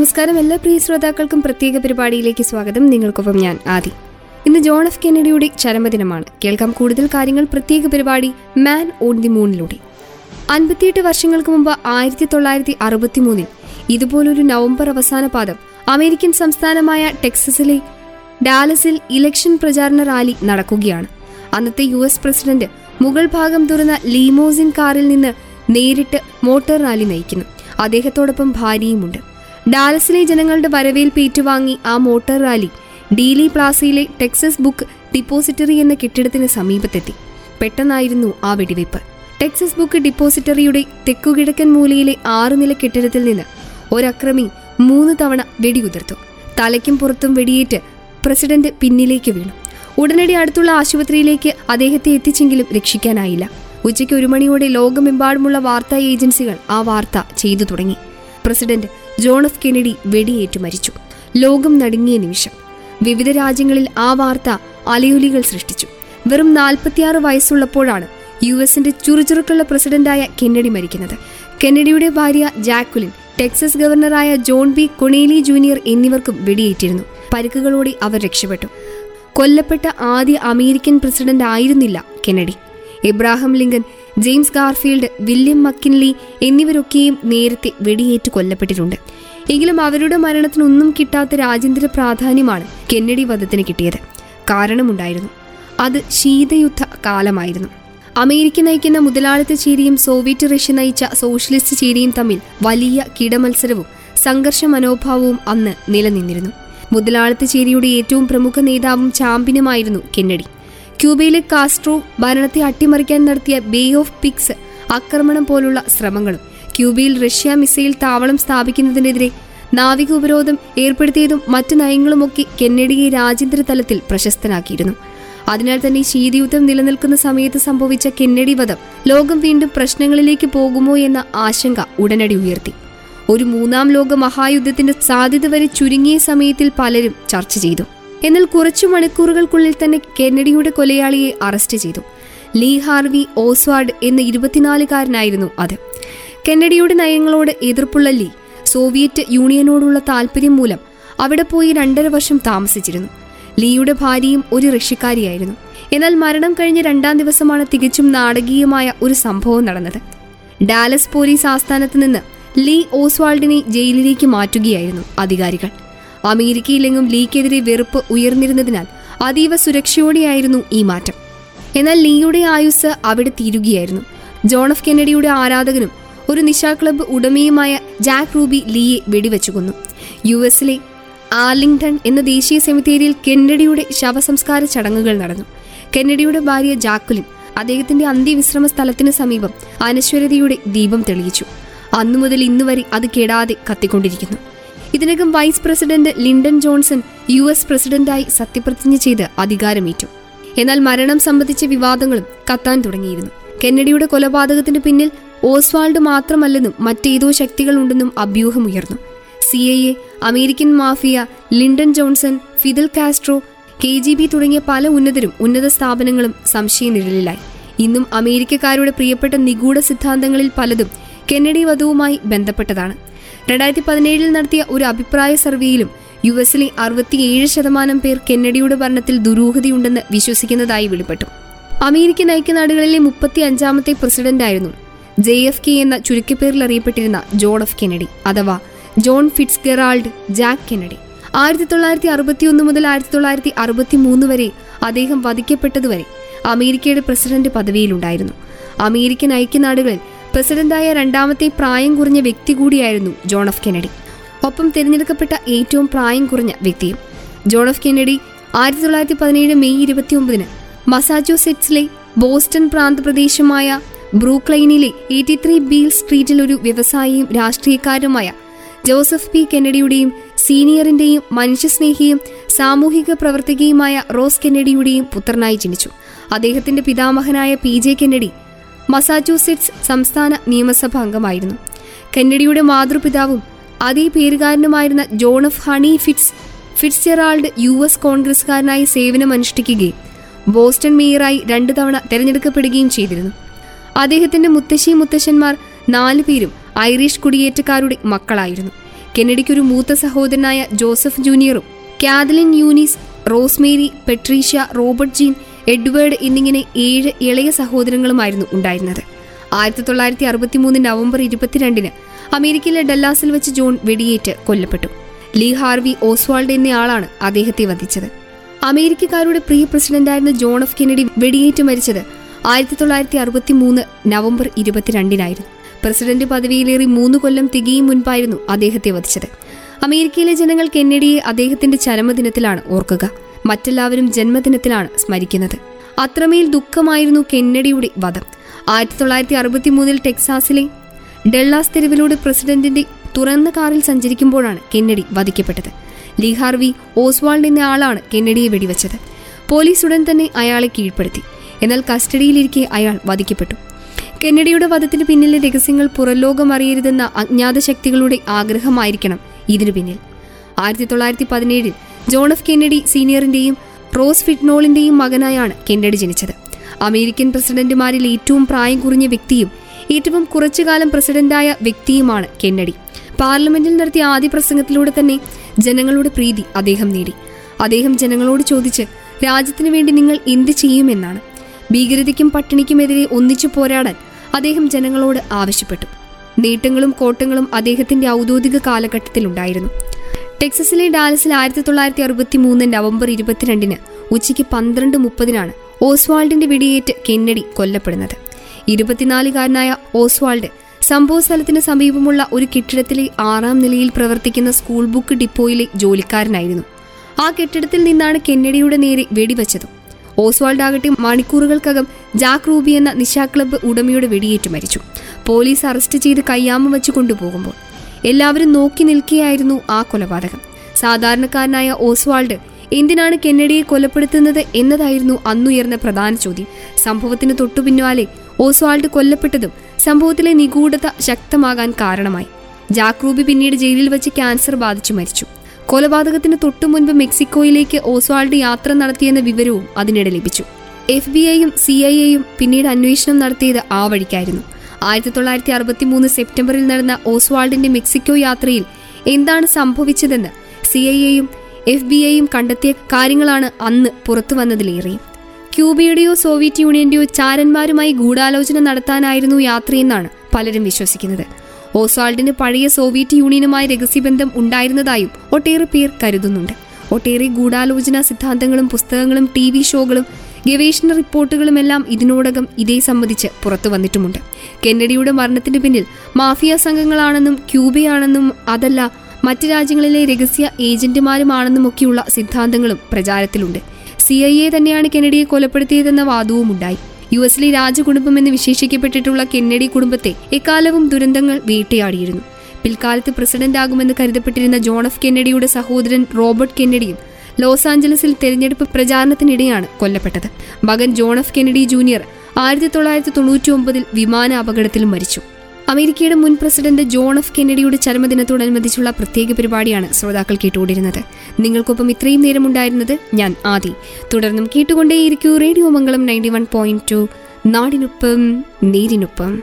നമസ്കാരം. എല്ലാ പ്രിയ ശ്രോതാക്കൾക്കും പ്രത്യേക പരിപാടിയിലേക്ക് സ്വാഗതം. നിങ്ങൾക്കൊപ്പം ഞാൻ ആദി. ഇന്ന് ജോൺ എഫ് കെന്നഡിയുടെ ചരമദിനമാണ്. കേൾക്കാം കൂടുതൽ കാര്യങ്ങൾ. പ്രത്യേക പരിപാടി മാൻ ഓൺ ദി മൂണിലൂടെ അൻപത്തിയെട്ട് വർഷങ്ങൾക്ക് മുമ്പ് ആയിരത്തി തൊള്ളായിരത്തി അറുപത്തി മൂന്നിൽ ഇതുപോലൊരു നവംബർ അവസാന പാദം അമേരിക്കൻ സംസ്ഥാനമായ ടെക്സസിലെ ഡാലസിൽ ഇലക്ഷൻ പ്രചാരണ റാലി നടക്കുകയാണ്. അന്നത്തെ യു എസ് പ്രസിഡന്റ് മുഗൾ ഭാഗം തുറന്ന ലീമോസിൻ കാറിൽ നിന്ന് നേരിട്ട് മോട്ടോർ റാലി നയിക്കുന്നു. അദ്ദേഹത്തോടൊപ്പം ഭാര്യയുമുണ്ട്. ഡാലസിലെ ജനങ്ങളുടെ വരവേൽപ്പ് ഏറ്റുവാങ്ങി ആ മോട്ടോർ റാലി ഡീലി പ്ലാസയിലെ ടെക്സസ് ബുക്ക് ഡിപ്പോസിറ്ററി എന്ന കെട്ടിടത്തിന് സമീപത്തെത്തി. പെട്ടെന്നായിരുന്നു ആ വെടിവയ്പ്. ടെക്സസ് ബുക്ക് ഡിപ്പോസിറ്ററിയുടെ തെക്കുകിഴക്കൻ മൂലയിലെ ആറ് നില കെട്ടിടത്തിൽ നിന്ന് ഒരക്രമി മൂന്ന് തവണ വെടിയുതിർത്തു. തലയ്ക്കും പുറത്തും വെടിയേറ്റ് പ്രസിഡന്റ് പിന്നിലേക്ക് വീണു. ഉടനടി അടുത്തുള്ള ആശുപത്രിയിലേക്ക് അദ്ദേഹത്തെ എത്തിച്ചെങ്കിലും രക്ഷിക്കാനായില്ല. ഉച്ചയ്ക്ക് ഒരു മണിയോടെ ലോകമെമ്പാടുമുള്ള വാർത്താ ഏജൻസികൾ ആ വാർത്ത ചെയ്തു തുടങ്ങി. പ്രസിഡന്റ് ജോൺ എഫ് കെനഡി വെടിയേറ്റു മരിച്ചു. ലോകം നടുങ്ങിയ നിമിഷം. വിവിധ രാജ്യങ്ങളിൽ ആ വാർത്ത അലയൊലികൾ സൃഷ്ടിച്ചു. വെറും നാൽപ്പത്തിയാറ് വയസ്സുള്ളപ്പോഴാണ് യു എസിന്റെ ചുറുചുറുക്കുള്ള പ്രസിഡന്റായ കെന്നഡി മരിക്കുന്നത്. കെന്നഡിയുടെ ഭാര്യ ജാക്വലിൻ ടെക്സസ് ഗവർണറായ ജോൺ ബി കൊണേലി ജൂനിയർ എന്നിവർക്കും വെടിയേറ്റിരുന്നു. പരിക്കുകളോടെ അവർ രക്ഷപ്പെട്ടു. കൊല്ലപ്പെട്ട ആദ്യ അമേരിക്കൻ പ്രസിഡന്റ് ആയിരുന്നില്ല Kennedy Abraham Lincoln James Garfield William McKinley എന്നിവരൊക്കെയും നേരത്തെ വെടിയേറ്റ് കൊല്ലപ്പെട്ടിട്ടുണ്ട്. എങ്കിലും അവരുടെ മരണത്തിനൊന്നും കിട്ടാത്ത രാജ്യാന്തര പ്രാധാന്യമാണ് കെന്നഡി വധത്തിന് കിട്ടിയത്. കാരണമുണ്ടായിരുന്നു. അത് ശീതയുദ്ധ കാലമായിരുന്നു. അമേരിക്ക നയിക്കുന്ന മുതലാളിത്ത ചേരിയും സോവിയറ്റ് റഷ്യ നയിച്ച സോഷ്യലിസ്റ്റ് ചേരിയും തമ്മിൽ വലിയ കിടമത്സരവും സംഘർഷ മനോഭാവവും അന്ന് നിലനിന്നിരുന്നു. മുതലാളിത്ത ചേരിയുടെ ഏറ്റവും പ്രമുഖ നേതാവും ചാമ്പ്യനുമായിരുന്നു കെന്നഡി. ക്യൂബയിലെ കാസ്ട്രോ ഭരണത്തെ അട്ടിമറിക്കാൻ നടത്തിയ ബേ ഓഫ് പിക്സ് ആക്രമണം പോലുള്ള ശ്രമങ്ങളും ക്യൂബയിൽ റഷ്യ മിസൈൽ താവളം സ്ഥാപിക്കുന്നതിനെതിരെ നാവിക ഉപരോധം ഏർപ്പെടുത്തിയതും മറ്റു നയങ്ങളുമൊക്കെ കെന്നഡിയെ രാജ്യാന്തര തലത്തിൽ പ്രശസ്തനാക്കിയിരുന്നു. അതിനാൽ തന്നെ ശീതയുദ്ധം നിലനിൽക്കുന്ന സമയത്ത് സംഭവിച്ച കെന്നഡി വധം ലോകം വീണ്ടും പ്രശ്നങ്ങളിലേക്ക് പോകുമോ എന്ന ആശങ്ക ഉടനടി ഉയർത്തി. ഒരു മൂന്നാം ലോക മഹായുദ്ധത്തിന്റെ സാധ്യത വരെ ചുരുങ്ങിയ സമയത്തിൽ പലരും ചർച്ച ചെയ്തു. എന്നാൽ കുറച്ചു മണിക്കൂറുകൾക്കുള്ളിൽ തന്നെ കെന്നഡിയുടെ കൊലയാളിയെ അറസ്റ്റ് ചെയ്തു. ലീ ഹാർവി ഓസ്വാർഡ് എന്ന ഇരുപത്തിനാലുകാരനായിരുന്നു അത്. കെന്നഡിയുടെ നയങ്ങളോട് എതിർപ്പുള്ള ലീ സോവിയറ്റ് യൂണിയനോടുള്ള താല്പര്യം മൂലം അവിടെ പോയി രണ്ടര വർഷം താമസിച്ചിരുന്നു. ലീയുടെ ഭാര്യയും ഒരു റഷ്യക്കാരിയായിരുന്നു എന്നാൽ മരണം കഴിഞ്ഞ രണ്ടാം ദിവസമാണ് തികച്ചും നാടകീയമായ ഒരു സംഭവം നടന്നത്. ഡാലസ് പോലീസ് ആസ്ഥാനത്ത് നിന്ന് ലീ ഓസ്വാൾഡിനെ ജയിലിലേക്ക് മാറ്റുകയായിരുന്നു അധികാരികൾ. അമേരിക്കയിലെങ്ങും ലീക്കെതിരെ വെറുപ്പ് ഉയർന്നിരുന്നതിനാൽ അതീവ സുരക്ഷയോടെയായിരുന്നു ഈ മാറ്റം. എന്നാൽ ലീയുടെ ആയുസ് അവിടെ തീരുകയായിരുന്നു. ജോൺ എഫ് കെന്നഡിയുടെ ആരാധകനും ഒരു നിശാ ക്ലബ്ബ് ഉടമയുമായ ജാക്ക് റൂബി ലീയെ വെടിവെച്ചു കൊന്നു യു എസിലെ ആർലിംഗ്ടൺ എന്ന ദേശീയ സെമിത്തേരിയിൽ കെന്നഡിയുടെ ശവസംസ്കാര ചടങ്ങുകൾ നടന്നു. കെന്നഡിയുടെ ഭാര്യ ജാക്കുലിൻ അദ്ദേഹത്തിന്റെ അന്ത്യവിശ്രമ സ്ഥലത്തിന് സമീപം അനശ്വരതയുടെ ദീപം തെളിയിച്ചു. അന്നു മുതൽ ഇന്നുവരെ അത് കെടാതെ കത്തിക്കൊണ്ടിരിക്കുന്നു. ഇതിനകം vice president Lyndon Johnson U S പ്രസിഡന്റായി സത്യപ്രതിജ്ഞ ചെയ്ത് അധികാരമേറ്റു. എന്നാൽ മരണം സംബന്ധിച്ച വിവാദങ്ങളും കത്താൻ തുടങ്ങിയിരുന്നു. കെന്നഡിയുടെ കൊലപാതകത്തിന് പിന്നിൽ ഓസ്വാൾഡ് മാത്രമല്ലെന്നും മറ്റേതോ ശക്തികളുണ്ടെന്നും അഭ്യൂഹമുയർന്നു. C I A American mafia Lyndon Johnson Fidel Castro K G B തുടങ്ങിയ പല ഉന്നതരും ഉന്നത സ്ഥാപനങ്ങളും സംശയനിഴലിലായി. ഇന്നും അമേരിക്കക്കാരുടെ പ്രിയപ്പെട്ട നിഗൂഢ സിദ്ധാന്തങ്ങളിൽ പലതും കെന്നഡി വധവുമായി ബന്ധപ്പെട്ടതാണ്. രണ്ടായിരത്തി പതിനേഴിൽ നടത്തിയ ഒരു അഭിപ്രായ സർവേയിലും യു എസിലെ അറുപത്തിയേഴ് ശതമാനം പേർ കെന്നഡിയുടെ ഭരണത്തിൽ ദുരൂഹതയുണ്ടെന്ന് വിശ്വസിക്കുന്നതായി വെളിപ്പെട്ടു. അമേരിക്കൻ ഐക്യനാടുകളിലെ മുപ്പത്തി അഞ്ചാമത്തെ പ്രസിഡന്റായിരുന്നു ജെ എഫ് കെ എന്ന ചുരുക്കപ്പേരിൽ അറിയപ്പെട്ടിരുന്ന ജോൺ എഫ് കെന്നഡി അഥവാ John Fitzgerald Jack Kennedy. ആയിരത്തി തൊള്ളായിരത്തി അറുപത്തിയൊന്ന് മുതൽ ആയിരത്തി തൊള്ളായിരത്തി അറുപത്തി മൂന്ന് വരെ അദ്ദേഹം വധിക്കപ്പെട്ടതുവരെ അമേരിക്കയുടെ പ്രസിഡന്റ് പദവിയിലുണ്ടായിരുന്നു. അമേരിക്കൻ ഐക്യനാടുകളിൽ പ്രസിഡന്റായ രണ്ടാമത്തെ പ്രായം കുറഞ്ഞ വ്യക്തി കൂടിയായിരുന്നു ജോൺ എഫ് കെനഡി ഒപ്പം തിരഞ്ഞെടുക്കപ്പെട്ട ഏറ്റവും പ്രായം കുറഞ്ഞ വ്യക്തിയും. ജോൺ എഫ് കെനഡി ആയിരത്തി തൊള്ളായിരത്തി പതിനേഴ് മെയ് ഇരുപത്തിയൊമ്പതിന് മസാച്യൂസെറ്റ്സിലെ ബോസ്റ്റൺ പ്രാന്തപ്രദേശമായ ബ്രൂക്ലൈനിലെ എയ്റ്റി ത്രീ ബീൽ സ്ട്രീറ്റിൽ ഒരു വ്യവസായിയും രാഷ്ട്രീയക്കാരുമായ ജോസഫ് പി കെന്നഡിയുടെയും സീനിയറിന്റെയും മനുഷ്യസ്നേഹിയും സാമൂഹിക പ്രവർത്തകയുമായ റോസ് കെന്നഡിയുടെയും പുത്രനായി ജനിച്ചു. അദ്ദേഹത്തിന്റെ പിതാമഹനായ പി ജെ കെന്നഡി മസാച്യൂസെറ്റ്സ് സംസ്ഥാന നിയമസഭാ അംഗമായിരുന്നു. കെന്നഡിയുടെ മാതൃപിതാവും അതേ പേരുകാരനുമായിരുന്ന John of Honey Fitz Fitzgerald U S കോൺഗ്രസ്സുകാരനായി സേവനമനുഷ്ഠിക്കുകയും ബോസ്റ്റൺ മേയറായി രണ്ടു തവണ തെരഞ്ഞെടുക്കപ്പെടുകയും ചെയ്തിരുന്നു. അദ്ദേഹത്തിന്റെ മുത്തശ്ശി മുത്തശ്ശന്മാർ നാലു പേരും ഐറിഷ് കുടിയേറ്റക്കാരുടെ മക്കളായിരുന്നു. കെന്നഡിക്കൊരു മൂത്ത സഹോദരനായ Joseph ജൂനിയറും Kathleen Eunice Rosemary Patricia Robert Jean Edward എന്നിങ്ങനെ ഏഴ് ഇളയ സഹോദരങ്ങളുമായിരുന്നു ഉണ്ടായിരുന്നത്. ആയിരത്തി തൊള്ളായിരത്തി അറുപത്തിമൂന്ന് നവംബർ ഇരുപത്തിരണ്ടിന് അമേരിക്കയിലെ ഡല്ലാസിൽ വെച്ച് ജോൺ വെടിയേറ്റ് കൊല്ലപ്പെട്ടു. ലീ ഹാർവി ഓസ്വാൾഡ് എന്നയാളാണ് അദ്ദേഹത്തെ വധിച്ചത്. അമേരിക്കക്കാരുടെ പ്രിയ പ്രസിഡന്റായിരുന്ന ജോൺ എഫ് കെന്നഡി വെടിയേറ്റ് മരിച്ചത് ആയിരത്തി തൊള്ളായിരത്തി അറുപത്തി മൂന്ന് നവംബർ ഇരുപത്തിരണ്ടിനായിരുന്നു. പ്രസിഡന്റ് പദവിയിലേറി മൂന്ന് കൊല്ലം തികയും മുൻപായിരുന്നു അദ്ദേഹത്തെ വധിച്ചത്. അമേരിക്കയിലെ ജനങ്ങൾ കെന്നഡിയെ അദ്ദേഹത്തിന്റെ ചരമദിനത്തിലാണ് ഓർക്കുക. മറ്റെല്ലാവരും ജന്മദിനത്തിലാണ് സ്മരിക്കുന്നത്. അത്രമേൽ ദുഃഖമായിരുന്നു കെന്നഡിയുടെ വധം. ആയിരത്തി തൊള്ളായിരത്തി അറുപത്തി മൂന്നിൽ ടെക്സാസിലെ ഡെള്ളാസ് തെരുവിലൂടെ പ്രസിഡന്റിന്റെ തുറന്ന കാറിൽ സഞ്ചരിക്കുമ്പോഴാണ് കെന്നഡി വധിക്കപ്പെട്ടത്. ലീ ഹാർവി ഓസ്വാൾഡ് എന്ന ആളാണ് കെന്നഡിയെ വെടിവെച്ചത്. പോലീസ് ഉടൻ തന്നെ അയാളെ കീഴ്പ്പെടുത്തി. എന്നാൽ കസ്റ്റഡിയിലിരിക്കെ അയാൾ വധിക്കപ്പെട്ടു. കെന്നഡിയുടെ വധത്തിന് പിന്നിലെ രഹസ്യങ്ങൾ പുറലോകം അറിയരുതെന്ന അജ്ഞാത ശക്തികളുടെ ആഗ്രഹമായിരിക്കണം ഇതിനു പിന്നിൽ. ആയിരത്തി തൊള്ളായിരത്തി പതിനേഴിൽ ജോൺ എഫ് കെന്നഡി സീനിയറിന്റെയും റോസ് ഫിറ്റ്നോളിന്റെയും മകനായാണ് കെന്നഡി ജനിച്ചത്. അമേരിക്കൻ പ്രസിഡന്റുമാരിൽ ഏറ്റവും പ്രായം കുറഞ്ഞ വ്യക്തിയും ഏറ്റവും കുറച്ചുകാലം പ്രസിഡന്റായ വ്യക്തിയുമാണ് കെന്നഡി. പാർലമെന്റിൽ നടത്തിയ ആദ്യ പ്രസംഗത്തിലൂടെ തന്നെ ജനങ്ങളുടെ പ്രീതി അദ്ദേഹം നേടി. അദ്ദേഹം ജനങ്ങളോട് ചോദിച്ച് രാജ്യത്തിനു വേണ്ടി നിങ്ങൾ എന്ത് ചെയ്യുമെന്നാണ്? ഭീകരതയ്ക്കും പട്ടിണിക്കുമെതിരെ ഒന്നിച്ചു പോരാടാൻ അദ്ദേഹം ജനങ്ങളോട് ആവശ്യപ്പെട്ടു. നേട്ടങ്ങളും കോട്ടങ്ങളും അദ്ദേഹത്തിന്റെ ഔദ്യോഗിക കാലഘട്ടത്തിലുണ്ടായിരുന്നു. ടെക്സസിലെ ഡാലസിൽ ആയിരത്തി തൊള്ളായിരത്തി അറുപത്തി മൂന്ന് നവംബർ ഇരുപത്തിരണ്ടിന് ഉച്ചയ്ക്ക് പന്ത്രണ്ട് മുപ്പതിനാണ് ഓസ്വാൾഡിന്റെ വെടിയേറ്റ് കെന്നഡി കൊല്ലപ്പെടുന്നത്. ഇരുപത്തിനാലുകാരനായ ഓസ്വാൾഡ് സംഭവ സ്ഥലത്തിന് സമീപമുള്ള ഒരു കെട്ടിടത്തിലെ ആറാം നിലയിൽ പ്രവർത്തിക്കുന്ന സ്കൂൾ ബുക്ക് ഡിപ്പോയിലെ ജോലിക്കാരനായിരുന്നു. ആ കെട്ടിടത്തിൽ നിന്നാണ് കെന്നഡിയുടെ നേരെ വെടിവച്ചത്. ഓസ്വാൾഡ് ആകട്ടെ മണിക്കൂറുകൾക്കകം ജാക്ക് റൂബി എന്ന നിശാ ക്ലബ്ബ് ഉടമയുടെ വെടിയേറ്റ് മരിച്ചു. പോലീസ് അറസ്റ്റ് ചെയ്ത് കയ്യാമം വെച്ച് കൊണ്ടുപോകുമ്പോൾ എല്ലാവരും നോക്കി നിൽക്കുകയായിരുന്നു ആ കൊലപാതകം. സാധാരണക്കാരനായ ഓസ്വാൾഡ് എന്തിനാണ് കെന്നഡിയെ കൊലപ്പെടുത്തുന്നത് എന്നതായിരുന്നു അന്നുയർന്ന പ്രധാന ചോദ്യം. സംഭവത്തിന് തൊട്ടുപിന്നാലെ ഓസ്വാൾഡ് കൊല്ലപ്പെട്ടതും സംഭവത്തിലെ നിഗൂഢത ശക്തമാകാൻ കാരണമായി. ജാക്ക് റൂബി പിന്നീട് ജയിലിൽ വെച്ച് ക്യാൻസർ ബാധിച്ചു മരിച്ചു. കൊലപാതകത്തിന് തൊട്ടു മുൻപ് മെക്സിക്കോയിലേക്ക് ഓസ്വാൾഡ് യാത്ര നടത്തിയെന്ന വിവരവും അതിനിടെ ലഭിച്ചു. എഫ് ബി ഐയും സി ഐ എയും പിന്നീട് അന്വേഷണം നടത്തിയത് ആ വഴിക്കായിരുന്നു. ആയിരത്തി തൊള്ളായിരത്തി അറുപത്തി മൂന്ന് സെപ്റ്റംബറിൽ നടന്ന ഓസ്വാൾഡിന്റെ മെക്സിക്കോ യാത്രയിൽ എന്താണ് സംഭവിച്ചതെന്ന് സി ഐ എയും എഫ് ബി ഐയും കണ്ടെത്തിയ കാര്യങ്ങളാണ് അന്ന് പുറത്തു വന്നതിലേറെ. ക്യൂബയുടെയോ സോവിയറ്റ് യൂണിയന്റെയോ ചാരന്മാരുമായി ഗൂഢാലോചന നടത്താനായിരുന്നു യാത്രയെന്നാണ് പലരും വിശ്വസിക്കുന്നത്. ഓസ്വാൾഡിന് പഴയ സോവിയറ്റ് യൂണിയനുമായി രഹസ്യബന്ധം ഉണ്ടായിരുന്നതായും ഒട്ടേറെ പേർ കരുതുന്നുണ്ട്. ഒട്ടേറെ ഗൂഢാലോചന സിദ്ധാന്തങ്ങളും പുസ്തകങ്ങളും ടി ഷോകളും ഗവേഷണ റിപ്പോർട്ടുകളുമെല്ലാം ഇതിനോടകം ഇതേ സംബന്ധിച്ച് പുറത്തു വന്നിട്ടുമുണ്ട്. കെന്നഡിയുടെ മരണത്തിന് പിന്നിൽ മാഫിയ സംഘങ്ങളാണെന്നും ക്യൂബയാണെന്നും അതല്ല മറ്റ് രാജ്യങ്ങളിലെ രഹസ്യ ഏജന്റുമാരുമാണെന്നുമൊക്കെയുള്ള സിദ്ധാന്തങ്ങളും പ്രചാരത്തിലുണ്ട്. സി ഐ എ തന്നെയാണ് കെന്നഡിയെ കൊലപ്പെടുത്തിയതെന്ന വാദവും ഉണ്ടായി. യു എസിലെ രാജകുടുംബം എന്ന് വിശേഷിക്കപ്പെട്ടിട്ടുള്ള കെന്നഡി കുടുംബത്തെ എക്കാലവും ദുരന്തങ്ങൾ വേട്ടയാടിയിരുന്നു. പിൽക്കാലത്ത് പ്രസിഡന്റാകുമെന്ന് കരുതപ്പെട്ടിരുന്ന ജോൺ എഫ് കെന്നഡിയുടെ സഹോദരൻ റോബർട്ട് കെന്നഡിയും ലോസ് ആഞ്ചലസിൽ തെരഞ്ഞെടുപ്പ് പ്രചാരണത്തിനിടെയാണ് കൊല്ലപ്പെട്ടത്. മകൻ ജോൺ എഫ് കെനഡി ജൂനിയർ ആയിരത്തി തൊള്ളായിരത്തി തൊണ്ണൂറ്റി ഒമ്പതിൽ വിമാന അപകടത്തിൽ മരിച്ചു. അമേരിക്കയുടെ മുൻ പ്രസിഡന്റ് ജോൺ എഫ് കെന്നഡിയുടെ ചരമദിനത്തോടനുബന്ധിച്ചുള്ള പ്രത്യേക പരിപാടിയാണ് ശ്രോതാക്കൾ കേട്ടുകൊണ്ടിരുന്നത്. നിങ്ങൾക്കൊപ്പം ഇത്രയും നേരം ഉണ്ടായിരുന്നത് ഞാൻ ആദി. തുടർന്നും കേട്ടുകൊണ്ടേയിരിക്കൂ radio Mangalam ninety one point two. നാടിനൊപ്പം നേരിനൊപ്പം.